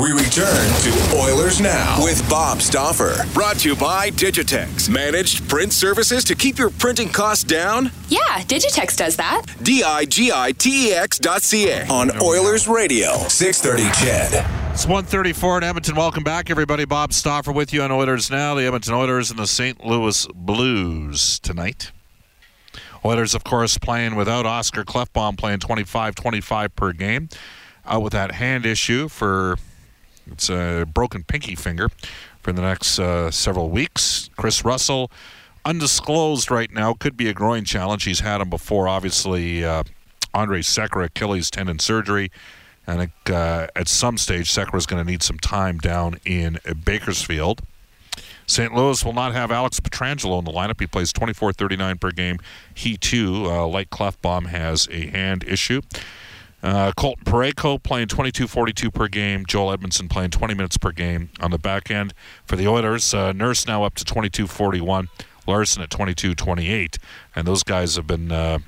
We return to Oilers Now with Bob Stauffer. Brought to you by Digitex. Managed print services to keep your printing costs down? Yeah, Digitex does that. D I G I T E X dot C A on Oilers Radio, 630 CHED. It's 134 in Edmonton. Welcome back, everybody. Bob Stauffer with you on Oilers Now. The Edmonton Oilers and the St. Louis Blues tonight. Oilers, of course, playing without Oscar Klefbom, playing 25 25 per game. Out with that hand issue for it's a broken pinky finger for the next uh, several weeks. Kris Russell, undisclosed right now, could be a groin challenge. He's had him before. Obviously, uh, Andre Sekera, Achilles tendon surgery. I think uh, at some stage, Sekera is going to need some time down in Bakersfield. St. Louis will not have Alex Pietrangelo in the lineup. He plays 24-39 per game. He too, uh, like Klefbom, has a hand issue. Uh, Colton Parayko playing 22-42 per game. Joel Edmundson playing 20 minutes per game on the back end for the Oilers. Uh, Nurse now up to 22.41. Larsson at 22-28, and those guys have been uh,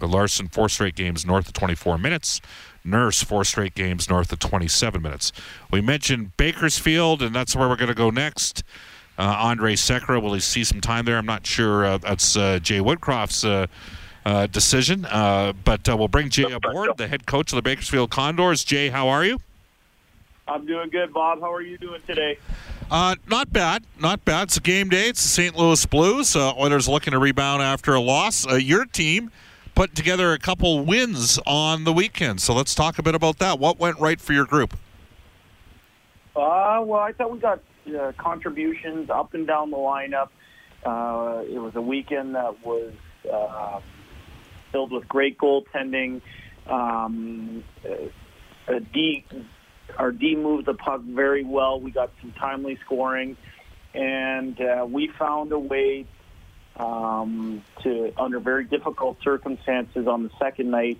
Larsson four straight games north of 24 minutes. Nurse four straight games north of 27 minutes. We mentioned Bakersfield, and that's where we're going to go next. Uh, Andre Sekera, will he see some time there? I'm not sure. Uh, that's uh, Jay Woodcroft's uh, decision. Uh, but uh, we'll bring Jay aboard, the head coach of the Bakersfield Condors. Jay, how are you? I'm doing good, Bob. How are you doing today? Uh, not bad, not bad. It's a game day. It's the St. Louis Blues. Uh, Oilers looking to rebound after a loss. Uh, your team put together a couple wins on the weekend. So let's talk a bit about that. What went right for your group? Uh, well, I thought we got uh, contributions up and down the lineup. Uh, it was a weekend that was uh, filled with great goaltending. Um, uh, D, our D moved the puck very well. We got some timely scoring, and uh, we found a way um, to, under very difficult circumstances, on the second night.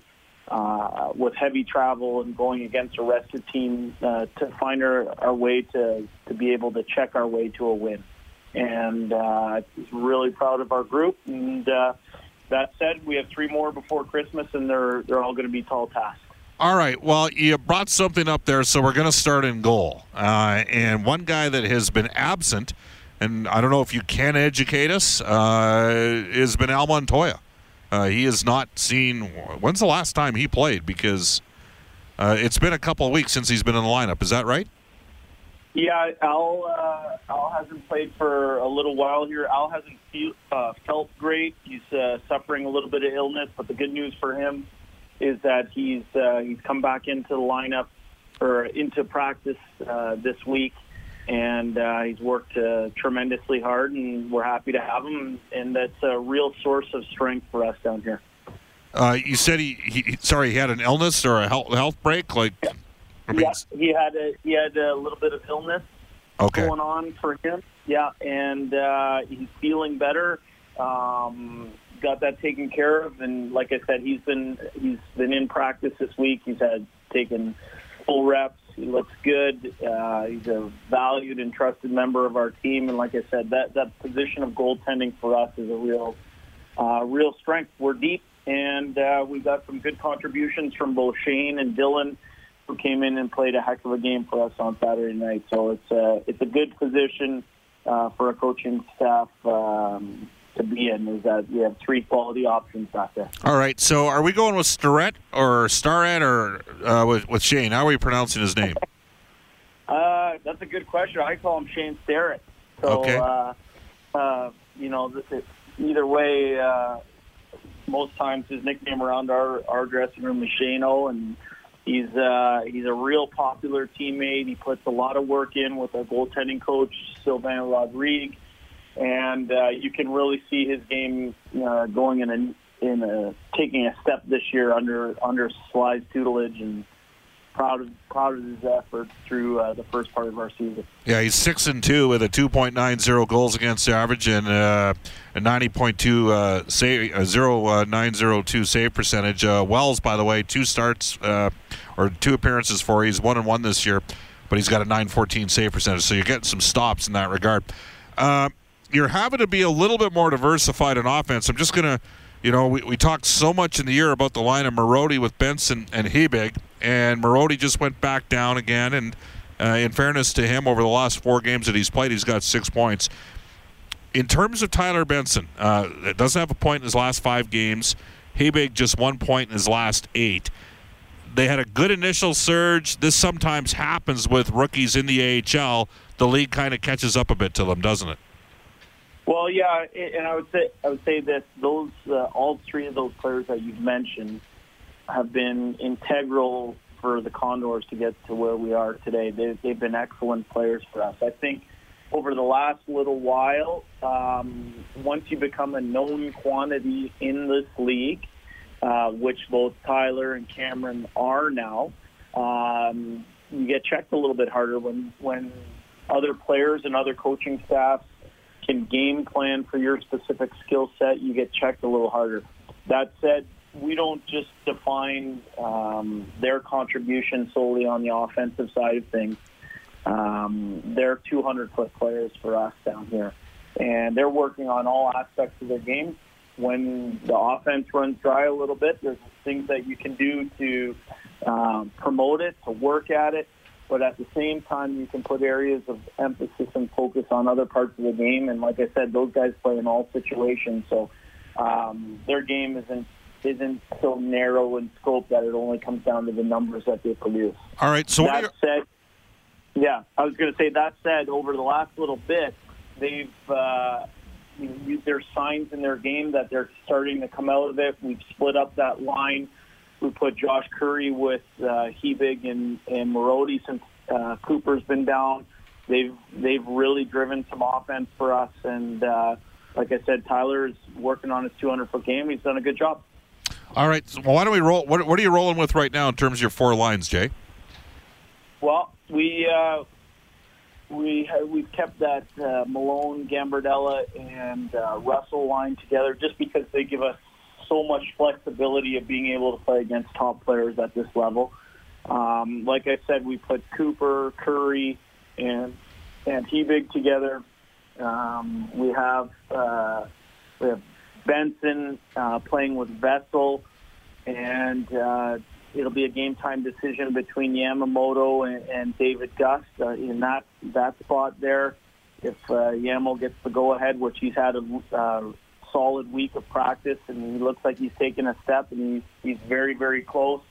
Uh, with heavy travel and going against a rested team uh, to find our, our way to, to be able to check our way to a win. And uh, really proud of our group. And uh, that said, we have three more before Christmas, and they're they're all going to be tall tasks. All right. Well, you brought something up there, so we're going to start in goal. Uh, and one guy that has been absent, and I don't know if you can educate us, uh, has been Al Montoya. Uh, he has not seen. When's the last time he played? Because uh, it's been a couple of weeks since he's been in the lineup. Is that right? Yeah, Al uh, Al hasn't played for a little while here. Al hasn't feel, uh, felt great. He's uh, suffering a little bit of illness, but the good news for him is that he's uh, he's come back into the lineup or into practice uh, this week, and uh, he's worked uh, tremendously hard, and we're happy to have him. And that's a real source of strength for us down here. Uh, you said he, he, sorry, he had an illness or a health, health break, like. I mean, yeah, he had a he had a little bit of illness okay. going on for him. Yeah, and uh, he's feeling better. Um, got that taken care of, and like I said, he's been he's been in practice this week. He's had taken full reps. He looks good. Uh, he's a valued and trusted member of our team, and like I said, that that position of goaltending for us is a real uh, real strength. We're deep, and uh, we got some good contributions from both Shane and Dylan who came in and played a heck of a game for us on Saturday night. So it's a it's a good position uh, for a coaching staff um, to be in. Is that we have three quality options back there. All right. So are we going with Starrett or Starrett or uh, with, with Shane? How are we pronouncing his name? Uh, that's a good question. I call him Shane Starrett. So, Okay. uh, uh, you know, either way, uh, most times his nickname around our, our dressing room is Shane-O, and he's uh, he's a real popular teammate. He puts a lot of work in with our goaltending coach, Sylvain Rodrigue, and uh, you can really see his game uh, going in a in a taking a step this year under under Sly's tutelage and proud of proud of his efforts through uh, the first part of our season. Yeah, he's six and two with a 2.90 goals against average and uh, a 90.2 uh, save, uh, 0.902 save percentage. Uh, Wells, by the way, two starts uh, or two appearances for. He's one and one this year, but he's got a 9.14 save percentage. So you're getting some stops in that regard. You're having to be a little bit more diversified in offense. I'm just gonna. You know, we, we talked so much in the year about the line of Marody with Benson and Hebig, and Marody just went back down again. And uh, in fairness to him, over the last four games that he's played, he's got six points. In terms of Tyler Benson, uh, doesn't have a point in his last five games. Hebig just one point in his last eight. They had a good initial surge. This sometimes happens with rookies in the AHL. The league kind of catches up a bit to them, doesn't it? Well, yeah, and I would say I would say that those uh, all three of those players that you've mentioned have been integral for the Condors to get to where we are today. They, they've been excellent players for us. I think over the last little while, um, once you become a known quantity in this league, uh, which both Tyler and Cameron are now, um, you get checked a little bit harder when when other players and other coaching staffs can game plan for your specific skill set, you get checked a little harder. That said, we don't just define um, their contribution solely on the offensive side of things. Um, they're 200 foot players for us down here, and they're working on all aspects of their game. When the offense runs dry a little bit, there's things that you can do to um, promote it, to work at it, but at the same time, you can put areas of emphasis and focus on other parts of the game. And like I said, those guys play in all situations, so um, their game isn't isn't so narrow in scope that it only comes down to the numbers that they produce. All right. So that said, yeah, I was going to say that said, over the last little bit, they've uh, there's signs in their game that they're starting to come out of it. We've split up that line we put Josh Curry with uh, Hebig and and Marody since uh, Cooper's been down. They've they've really driven some offense for us, and uh, like I said, Tyler is working on his 200 foot game. He's done a good job. All right, so why don't we roll? What, what are you rolling with right now in terms of your four lines, Jay? Well, we uh, we we've kept that uh, Malone, Gambardella, and uh, Russell line together just because they give us so much flexibility of being able to play against top players at this level. Um, like I said, we put Cooper, Curry, and and Hebig together. Um, we have uh, we have Benson uh, playing with Vessel, and uh, it'll be a game time decision between Yamamoto and, and David Gust uh, in that that spot there. If uh, Yamo gets the go ahead, which he's had a uh, solid week of practice, and he looks like he's taken a step, and he's he's very very close.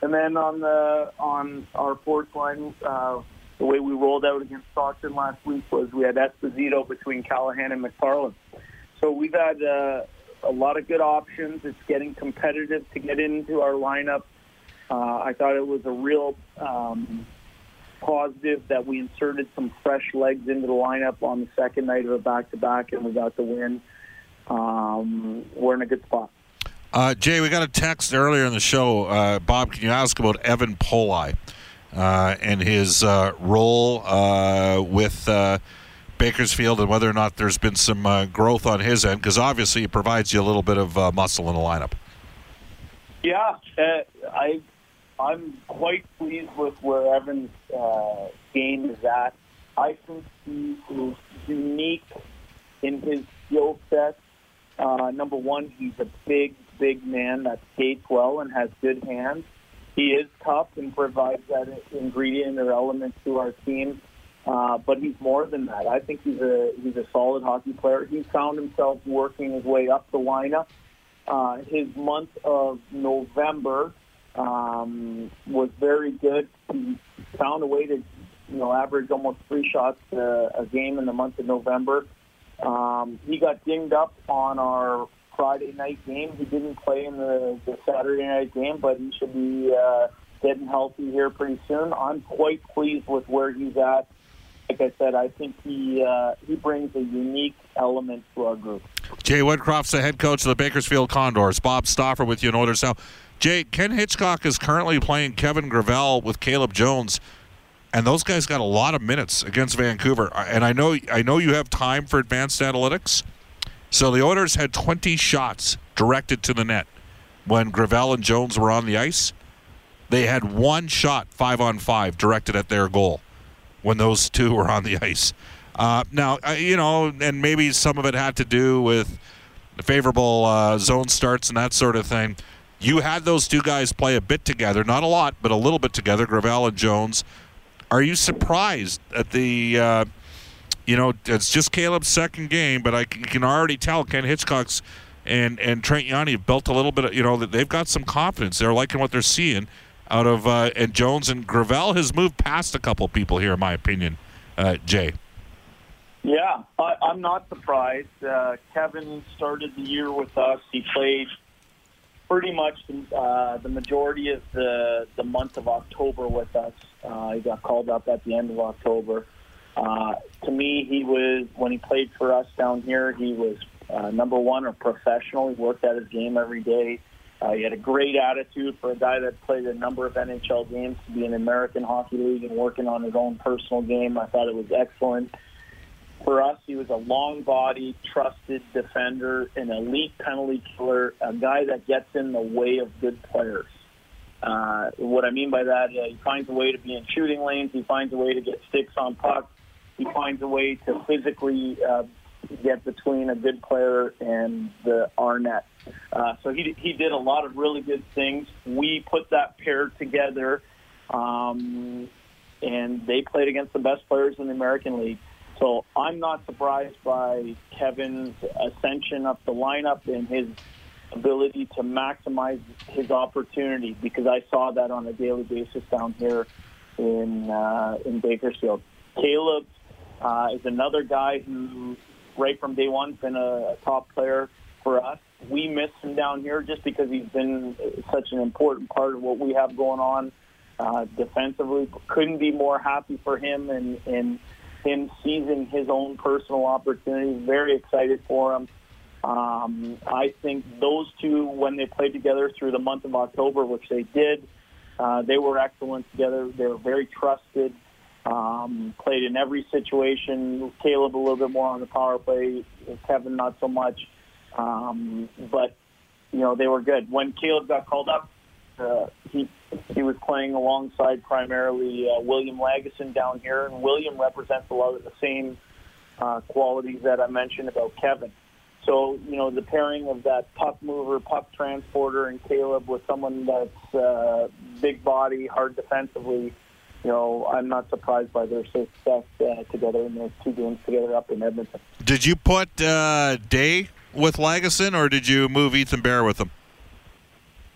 And then on the on our fourth line, uh, the way we rolled out against Stockton last week was we had Esposito between Callahan and McFarland. So we've had uh, a lot of good options. It's getting competitive to get into our lineup. Uh, I thought it was a real um, positive that we inserted some fresh legs into the lineup on the second night of a back-to-back, and we got the win um, we're in a good spot. Uh, Jay, we got a text earlier in the show. Uh, Bob, can you ask about Evan Polei uh, and his uh, role uh, with uh, Bakersfield and whether or not there's been some uh, growth on his end? Because obviously he provides you a little bit of uh, muscle in the lineup. Yeah, uh, I I'm quite pleased with where Evan's game is at. I think he is unique in his skill set uh, number one, he's a big, big man that skates well and has good hands. He is tough and provides that ingredient or element to our team. Uh, but he's more than that. I think he's a he's a solid hockey player. He found himself working his way up the lineup. Uh, his month of November um, was very good. He found a way to you know average almost three shots uh, a game in the month of November. Um, he got dinged up on our Friday night game. He didn't play in the, the Saturday night game, but he should be uh, getting healthy here pretty soon. I'm quite pleased with where he's at. Like I said, I think he uh, he brings a unique element to our group. Jay Woodcroft's the head coach of the Bakersfield Condors. Bob Stauffer with you in now. Jay, Ken Hitchcock is currently playing Kevin Gravel with Caleb Jones, and those guys got a lot of minutes against Vancouver. And I know I know you have time for advanced analytics. So the Oilers had 20 shots directed to the net when Gravel and Jones were on the ice. They had one shot, five on five, directed at their goal when those two were on the ice. Uh, now, uh, you know, and maybe some of it had to do with favorable uh, zone starts and that sort of thing. You had those two guys play a bit together, not a lot, but a little bit together, Gravel and Jones. Are you surprised at the, uh, you know, it's just Caleb's second game, but I can already tell Ken Hitchcock's and and Trent Yawney have built a little bit, of, you know, that they've got some confidence. They're liking what they're seeing out of uh, and Jones and Gravel has moved past a couple people here, in my opinion. Uh, Jay. Yeah, I, I'm not surprised. Uh, Kevin started the year with us. He played pretty much uh, the majority of the the month of October with us. Uh, he got called up at the end of October. Uh, to me, he was when he played for us down here. He was uh, number one, a professional. He worked at his game every day. Uh, he had a great attitude for a guy that played a number of NHL games to be in American Hockey League and working on his own personal game. I thought it was excellent. For us, he was a long body, trusted defender, an elite penalty killer, a guy that gets in the way of good players. Uh, what I mean by that, uh, he finds a way to be in shooting lanes. He finds a way to get sticks on pucks. He finds a way to physically uh, get between a good player and the our net. Uh, so he he did a lot of really good things. We put that pair together, um, and they played against the best players in the American League. So I'm not surprised by Kevin's ascension up the lineup and his ability to maximize his opportunity because I saw that on a daily basis down here in uh, in Bakersfield. Caleb uh, is another guy who, right from day one, been a, top player for us. We miss him down here just because he's been such an important part of what we have going on uh, defensively. Couldn't be more happy for him and, and him seizing his own personal opportunities. Very excited for him. Um, I think those two, when they played together through the month of October, which they did, uh, they were excellent together. They were very trusted. Um, played in every situation. Caleb a little bit more on the power play. Kevin not so much. Um, but you know they were good. When Caleb got called up, uh, he he was playing alongside primarily uh, William Lagesson down here, and William represents a lot of the same uh, qualities that I mentioned about Kevin. So you know the pairing of that puck mover, puck transporter, and Caleb with someone that's uh, big body, hard defensively you know, I'm not surprised by their success uh, together in those two games together up in Edmonton. Did you put uh, Day with Lagesson, or did you move Ethan Bear with him?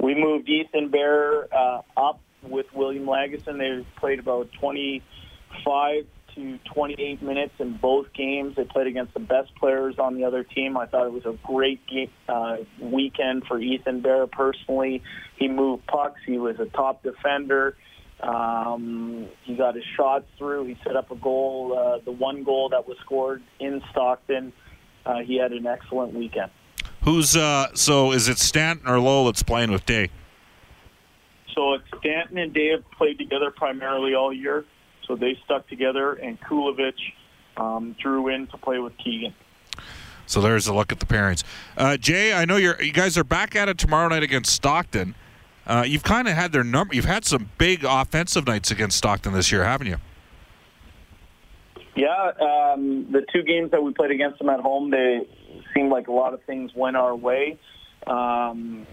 We moved Ethan Bear uh, up with William Lagesson. They played about 25 to 28 minutes in both games. They played against the best players on the other team. I thought it was a great game, uh, weekend for Ethan Bear personally. He moved pucks. He was a top defender. Um, he got his shots through. He set up a goal, uh, the one goal that was scored in Stockton. Uh, he had an excellent weekend. Who's uh, so? Is it Stanton or Lowe that's playing with Day? So it's Stanton and Day have played together primarily all year, so they stuck together, and Kulovich um, drew in to play with Keegan. So there's a look at the pairings. Uh, Jay, I know you're you guys are back at it tomorrow night against Stockton. Uh, you've kind of had their number. You've had some big offensive nights against Stockton this year, haven't you? Yeah, um, the two games that we played against them at home, they seemed like a lot of things went our way. Um,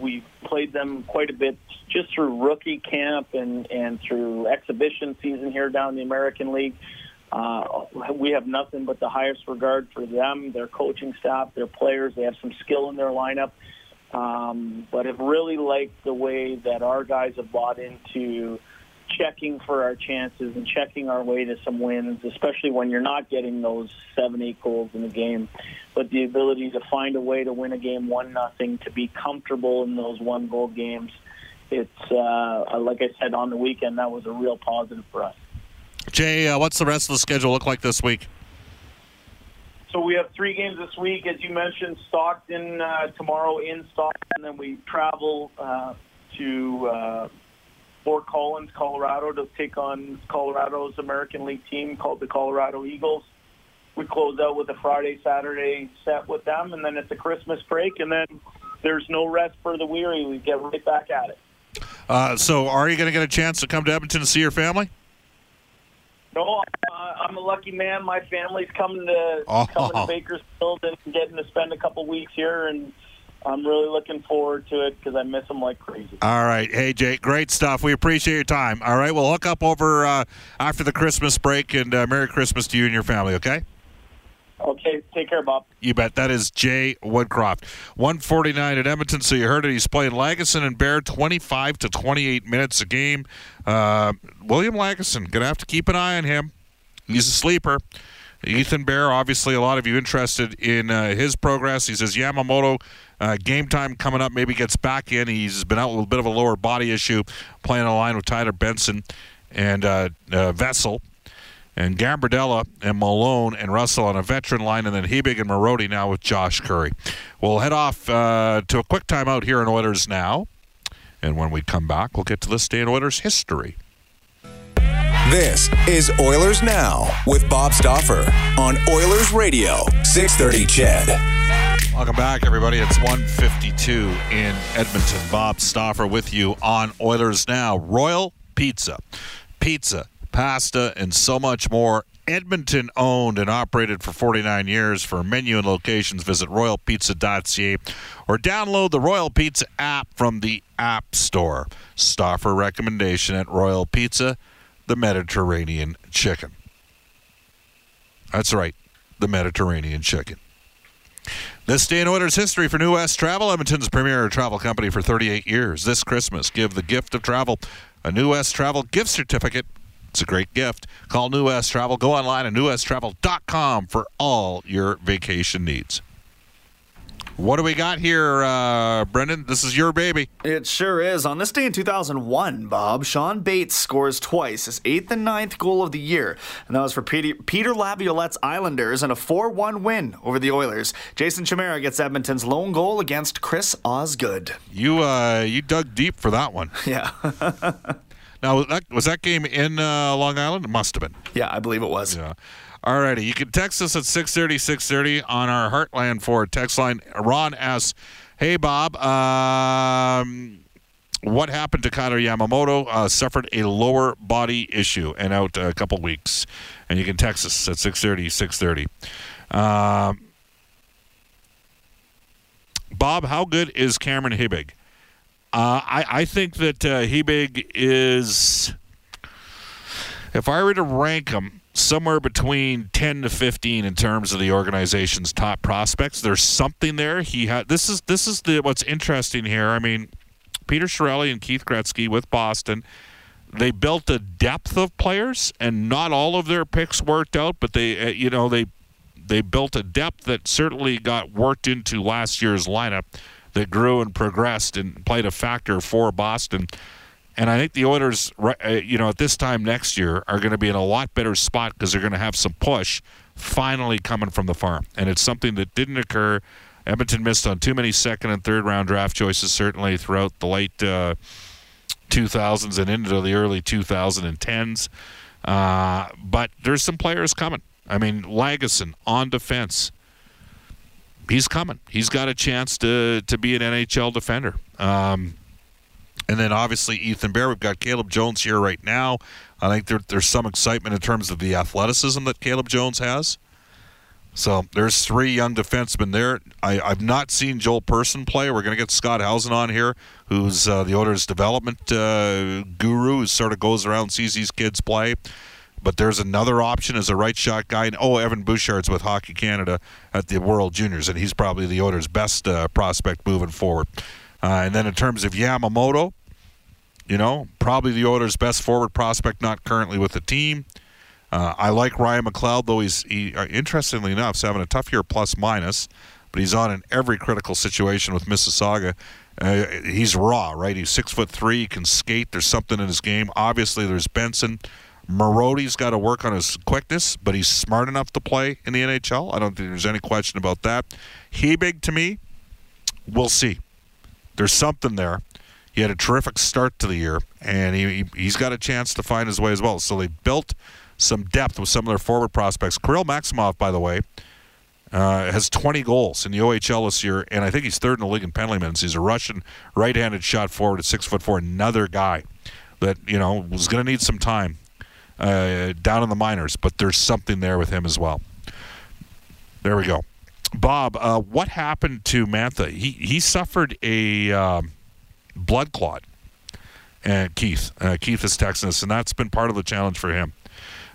we played them quite a bit just through rookie camp and, and through exhibition season here down in the American League. Uh, we have nothing but the highest regard for them, their coaching staff, their players. They have some skill in their lineup um, but have really liked the way that our guys have bought into checking for our chances and checking our way to some wins, especially when you're not getting those seven, eight goals in the game. But the ability to find a way to win a game one nothing, to be comfortable in those one goal games. It's uh, like I said on the weekend, that was a real positive for us. Jay, uh, what's the rest of the schedule look like this week? So we have three games this week, as you mentioned. Stockton uh, tomorrow in Stockton, and then we travel uh, to uh, Fort Collins, Colorado, to take on Colorado's American League team called the Colorado Eagles. We close out with a Friday, Saturday set with them, and then it's a Christmas break, and then there's no rest for the weary. We get right back at it. Uh, so, are you going to get a chance to come to Edmonton to see your family? No, uh, I'm a lucky man. My family's coming to Oh. coming to Bakersfield and getting to spend a couple weeks here, and I'm really looking forward to it because I miss them like crazy. All right. Hey, Jake, great stuff. We appreciate your time. All right. We'll hook up over uh, after the Christmas break, and uh, Merry Christmas to you and your family, okay? Okay, take care, Bob. You bet. That is Jay Woodcroft. 149 at Edmonton. So you heard it. He's playing Lagesson and Bear 25 to 28 minutes a game. Uh, William Lagesson, to have to keep an eye on him. He's a sleeper. Ethan Bear, obviously, a lot of you interested in uh, his progress. He says Yamamoto, uh, game time coming up, maybe gets back in. He's been out with a bit of a lower body issue, playing a line with Tyler Benson and uh, uh, Vessel and Gambardella and Malone and Russell on a veteran line, and then Hebig and Marody now with Josh Curry. We'll head off uh, to a quick timeout here in Oilers now, and when we come back, we'll get to this day in Oilers history. This is Oilers Now with Bob Stauffer on Oilers Radio, 630 CHED. Welcome back, everybody. It's 152 in Edmonton. Bob Stauffer with you on Oilers Now. Royal Pizza. Pizza, pasta, and so much more. Edmonton owned and operated for 49 years. For menu and locations, visit royalpizza.ca or download the Royal Pizza app from the App Store. Stauffer recommendation at Royal Pizza, the Mediterranean chicken. That's right, the Mediterranean chicken. This day in Oilers history for New West Travel, Edmonton's premier travel company for 38 years. This Christmas, give the gift of travel a New West Travel gift certificate. It's a great gift. Call New West Travel. Go online at newwesttravel.com for all your vacation needs. What do we got here, uh, Brendan? This is your baby. It sure is. On this day in 2001, Bob, Shawn Bates scores twice, his eighth and ninth goal of the year. And that was for Peter, Peter Laviolette's Islanders in a 4 1 win over the Oilers. Jason Chimera gets Edmonton's lone goal against Chris Osgood. You uh, you dug deep for that one. Yeah. Now, was that, was that game in uh, Long Island? It must have been. yeah, I believe it was. Yeah. All righty. You can text us at 630, 630 on our Heartland Ford text line. Ron asks, Hey, Bob, um, what happened to Kailer Yamamoto? Uh, suffered a lower body issue and out a couple weeks. And you can text us at 630, 630. Um, Bob, how good is Cameron Hebig? Uh, I, I think that uh, Hebig is, if I were to rank him somewhere between 10 to 15 in terms of the organization's top prospects, there's something there. He had this is this is the what's interesting here. I mean, Peter Chiarelli and Keith Gretzky with Boston, they built a depth of players, and not all of their picks worked out, but they uh, you know they they built a depth that certainly got worked into last year's lineup that grew and progressed and played a factor for Boston. And I think the Oilers, uh, you know, at this time next year are going to be in a lot better spot because they're going to have some push finally coming from the farm. And it's something that didn't occur. Edmonton missed on too many second and third round draft choices, certainly throughout the late uh, 2000s and into the early 2010s. Uh, but there's some players coming. I mean, Lagesson on defense. He's coming. He's got a chance to to be an NHL defender. Um, and then obviously Ethan Bear. We've got Caleb Jones here right now. I think there, there's some excitement in terms of the athleticism that Caleb Jones has. So there's three young defensemen there. I, I've not seen Joel Persson play. We're going to get Scott Howson on here, who's uh, the Oilers development uh, guru, who sort of goes around and sees these kids play. But there's another option as a right shot guy. And, oh, Evan Bouchard's with Hockey Canada at the World Juniors, and he's probably the Oilers' best uh, prospect moving forward. Uh, and then in terms of Yamamoto, you know, probably the Oilers' best forward prospect, not currently with the team. Uh, I like Ryan McLeod, though he's he, uh, interestingly enough, he's having a tough year plus minus, but he's on in every critical situation with Mississauga. Uh, he's raw, right? He's six foot three. He can skate. There's something in his game. Obviously, there's Benson. Marody's got to work on his quickness, but he's smart enough to play in the NHL. I don't think there's any question about that. Hebig, to me, we'll see. There's something there. He had a terrific start to the year, and he, he's got a chance to find his way as well. So they built some depth with some of their forward prospects. Kirill Maksimov, by the way, uh, has 20 goals in the OHL this year, and I think he's third in the league in penalty minutes. He's a Russian right-handed shot forward at six foot four. Another guy that you know was going to need some time uh, down in the minors, but there's something there with him as well. There we go. Bob, uh, what happened to Mantha? He he suffered a um, blood clot. And Keith, uh, Keith is texting us, and that's been part of the challenge for him.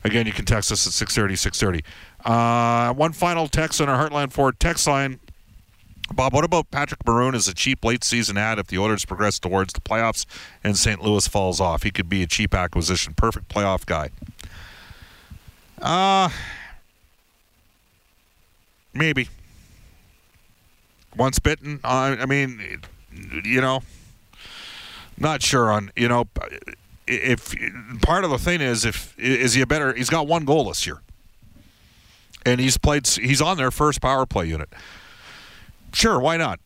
Again, you can text us at 630, 630. Uh, one final text on our Heartland Ford text line. Bob, what about Patrick Maroon as a cheap late season ad if the Oilers progress towards the playoffs and St. Louis falls off? He could be a cheap acquisition. Perfect playoff guy. Uh, maybe. Once bitten, uh, I mean, you know, not sure on, you know, if part of the thing is if is he a better he's got one goal this year and he's played he's on their first power play unit sure why not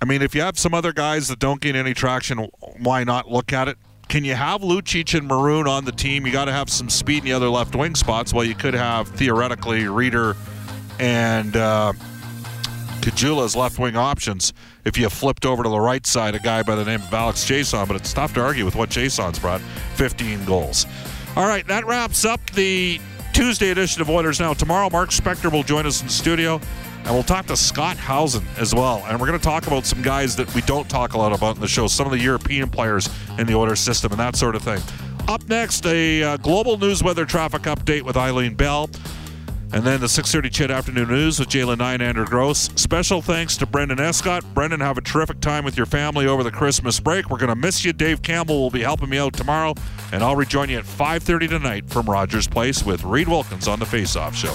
i mean if you have some other guys that don't gain any traction why not look at it can you have Lucic and Maroon on the team? You got to have some speed in the other left wing spots. Well, you could have theoretically Rieder and uh, Caggiula as left wing options if you flipped over to the right side a guy by the name of Alex Chiasson, but it's tough to argue with what Chiasson's brought 15 goals. All right, that wraps up the Tuesday edition of Oilers Now. Tomorrow, Mark Spector will join us in the studio, and we'll talk to Scott Howson as well. And we're going to talk about some guys that we don't talk a lot about in the show, some of the European players in the order system and that sort of thing. Up next, a uh, global news weather traffic update with Eileen Bell. And then the 6:30 CHED Afternoon News with Jalen Nye and Andrew Gross. Special thanks to Brendan Escott. Brendan, have a terrific time with your family over the Christmas break. We're going to miss you. Dave Campbell will be helping me out tomorrow, and I'll rejoin you at 5:30 tonight from Rogers Place with Reid Wilkins on the Face Off Show.